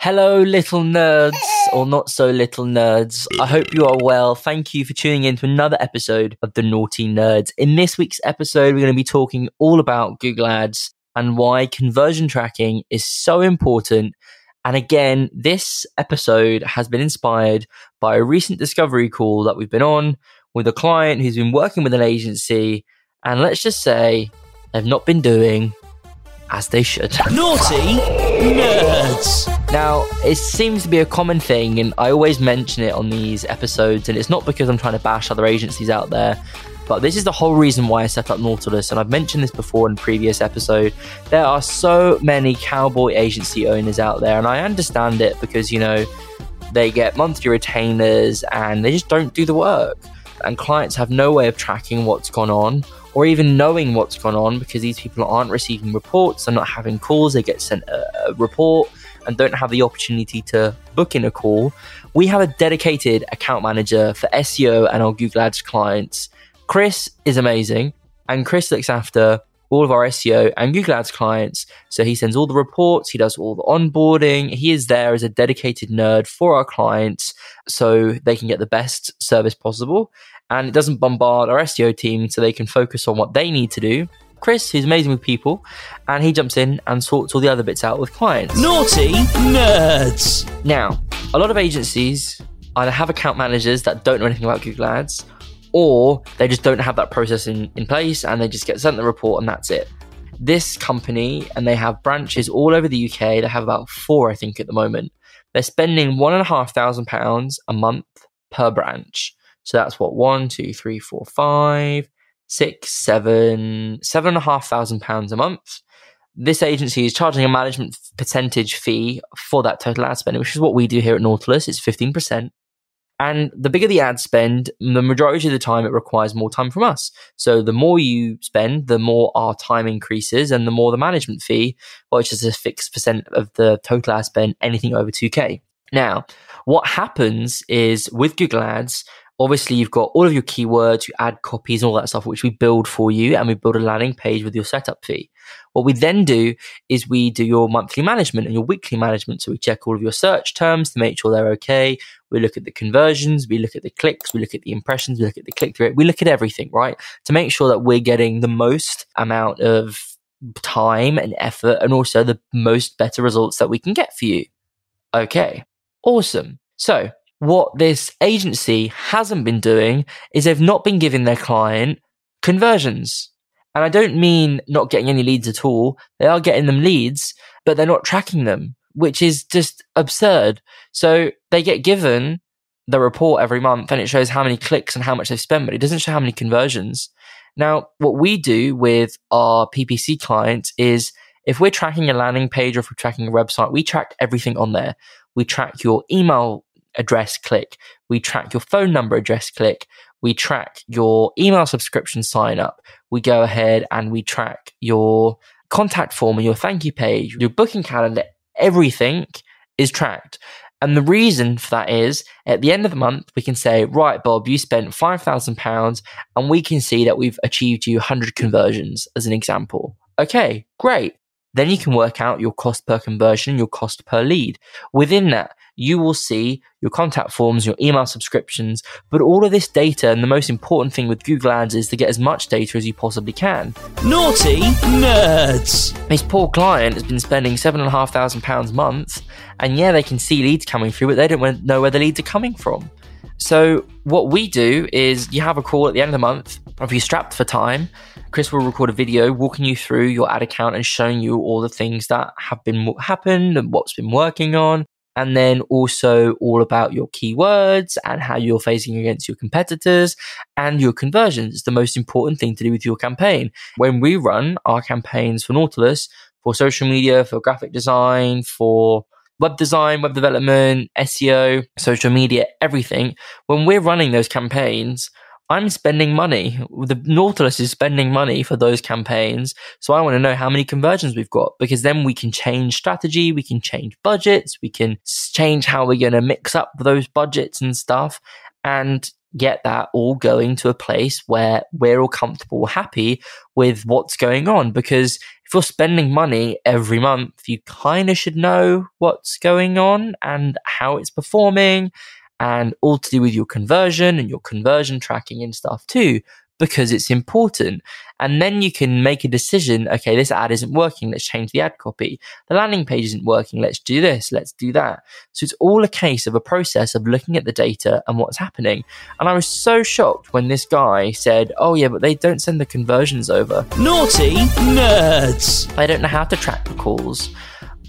Hello, little nerds, or not so little nerds. I hope you are well. Thank you for tuning in to another episode of The Nauti Nerds. In this week's episode, we're going to be talking all about Google Ads and why conversion tracking is so important. And again, this episode has been inspired by a recent discovery call that we've been on with a client who's been working with an agency. And let's just say they've not been doing as they should. Nauti Nerds! Now, it seems to be a common thing, and I always mention it on these episodes, and it's not because I'm trying to bash other agencies out there, but this is the whole reason why I set up Nautilus, and I've mentioned this before in previous episode. There are so many cowboy agency owners out there, and I understand it because, you know, they get monthly retainers and they just don't do the work. And clients have no way of tracking what's gone on or even knowing what's gone on because these people aren't receiving reports, they're not having calls, they get sent a, a report and don't have the opportunity to book in a call. We have a dedicated account manager for SEO and our Google Ads clients. Chris is amazing, and Chris looks after all of our SEO and Google Ads clients. So he sends all the reports, he does all the onboarding. He is there as a dedicated nerd for our clients so they can get the best service possible and it doesn't bombard our SEO team so they can focus on what they need to do. Chris, who's amazing with people, and he jumps in and sorts all the other bits out with clients. Nauti Nerds! Now, a lot of agencies either have account managers that don't know anything about Google Ads, or they just don't have that process in, in place and they just get sent the report and that's it. This company, and they have branches all over the UK, they have about four, I think, at the moment. They're spending one and a half thousand pounds a month per branch. So that's what one, two, three, four, five, six, seven, seven and a half thousand pounds a month. This agency is charging a management percentage fee for that total ad spend, which is what we do here at Nautilus. It's 15%. And the bigger the ad spend, the majority of the time it requires more time from us. So the more you spend, the more our time increases and the more the management fee, which is a fixed percent of the total ad spend, anything over 2K. Now, what happens is with Google Ads, obviously you've got all of your keywords, you add copies and all that stuff, which we build for you and we build a landing page with your setup fee. What we then do is we do your monthly management and your weekly management. So we check all of your search terms to make sure they're okay. We look at the conversions, we look at the clicks, we look at the impressions, we look at the click through rate, we look at everything, right? To make sure that we're getting the most amount of time and effort and also the most better results that we can get for you. Okay. Awesome. So what this agency hasn't been doing is they've not been giving their client conversions. And I don't mean not getting any leads at all. They are getting them leads, but they're not tracking them, which is just absurd. So they get given the report every month and it shows how many clicks and how much they've spent, but it doesn't show how many conversions. Now, what we do with our PPC clients is if we're tracking a landing page or if we're tracking a website, we track everything on there. We track your email address click. We track your phone number address click. We track your email subscription sign up. We go ahead and we track your contact form and your thank you page, your booking calendar. Everything is tracked. And the reason for that is at the end of the month, we can say, right, Bob, you spent £5,000 and we can see that we've achieved you 100 conversions as an example. Okay, great. Then you can work out your cost per conversion, your cost per lead. Within that, you will see your contact forms, your email subscriptions, but all of this data. And the most important thing with Google Ads is to get as much data as you possibly can. Nauti Nerds! This poor client has been spending seven and a half thousand pounds a month, and yeah, they can see leads coming through, but they don't know where the leads are coming from. So what we do is you have a call at the end of the month. If you're strapped for time, Chris will record a video walking you through your ad account and showing you all the things that have been happened and what's been working on. And then also all about your keywords and how you're facing against your competitors and your conversions. The most important thing to do with your campaign. When we run our campaigns for Nautilus, for social media, for graphic design, for web design, web development, SEO, social media, everything. When we're running those campaigns, I'm spending money. The Nautilus is spending money for those campaigns. So I want to know how many conversions we've got because then we can change strategy. We can change budgets. We can change how we're going to mix up those budgets and stuff and get that all going to a place where we're all comfortable, happy with what's going on. Because if you're spending money every month, you kind of should know what's going on and how it's performing and all to do with your conversion and your conversion tracking and stuff too because it's important. And then you can make a decision. Okay, this ad isn't working. Let's change the ad copy. The landing page isn't working. Let's do this. Let's do that. So it's all a case of a process of looking at the data and what's happening. And I was so shocked when this guy said, Oh yeah, but they don't send the conversions over. Nauti nerds. They don't know how to track the calls.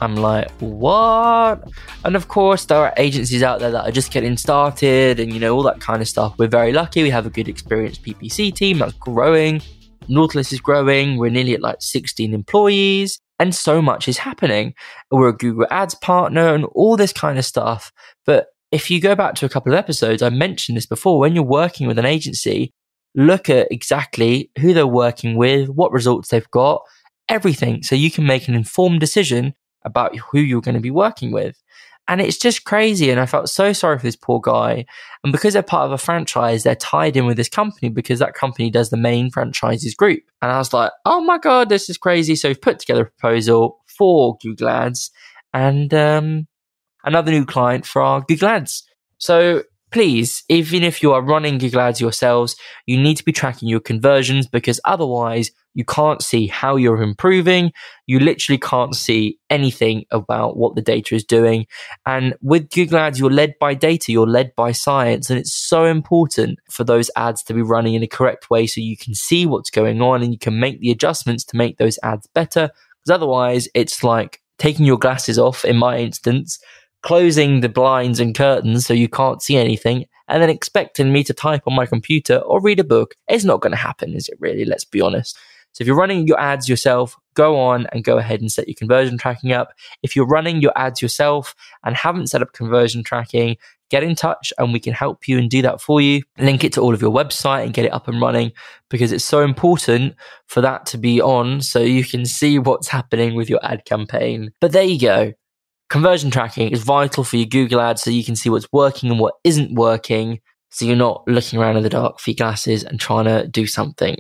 I'm like, what? And of course, there are agencies out there that are just getting started and, you know, all that kind of stuff. We're very lucky. We have a good experienced PPC team that's growing. Nautilus is growing. We're nearly at like 16 employees and so much is happening. We're a Google Ads partner and all this kind of stuff. But if you go back to a couple of episodes, I mentioned this before. When you're working with an agency, look at exactly who they're working with, what results they've got, everything. So you can make an informed decision about who you're going to be working with. And it's just crazy. And I felt so sorry for this poor guy. And because they're part of a franchise, they're tied in with this company because that company does the main franchises group. And I was like, oh my God, this is crazy. So we've put together a proposal for Google Ads and um, another new client for our Google Ads. So please, even if you are running Google Ads yourselves, you need to be tracking your conversions because otherwise you can't see how you're improving. You literally can't see anything about what the data is doing. And with Google Ads, you're led by data, you're led by science. And it's so important for those ads to be running in a correct way so you can see what's going on and you can make the adjustments to make those ads better. Because otherwise, it's like taking your glasses off, in my instance, closing the blinds and curtains so you can't see anything, and then expecting me to type on my computer or read a book. It's not going to happen, is it really? Let's be honest. So if you're running your ads yourself, go on and go ahead and set your conversion tracking up. If you're running your ads yourself and haven't set up conversion tracking, get in touch and we can help you and do that for you. Link it to all of your website and get it up and running because it's so important for that to be on so you can see what's happening with your ad campaign. But there you go. Conversion tracking is vital for your Google ads so you can see what's working and what isn't working. So you're not looking around in the dark for your glasses and trying to do something.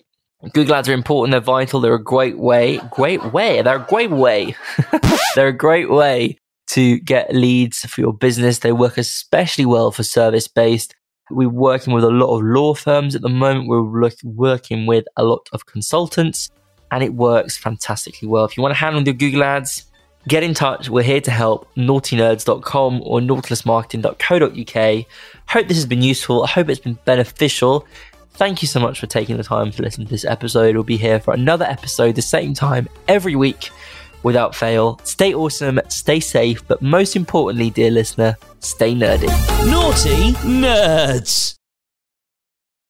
Google ads are important. They're vital. They're a great way, great way. They're a great way. they're a great way to get leads for your business. They work especially well for service based. We're working with a lot of law firms at the moment. We're look, working with a lot of consultants and it works fantastically well. If you want to handle your Google ads, get in touch. We're here to help nautinerds.com or nautilusmarketing.co.uk. Hope this has been useful. I hope it's been beneficial. Thank you so much for taking the time to listen to this episode. We'll be here for another episode the same time every week without fail. Stay awesome, stay safe, but most importantly, dear listener, stay nerdy. Nauti nerds.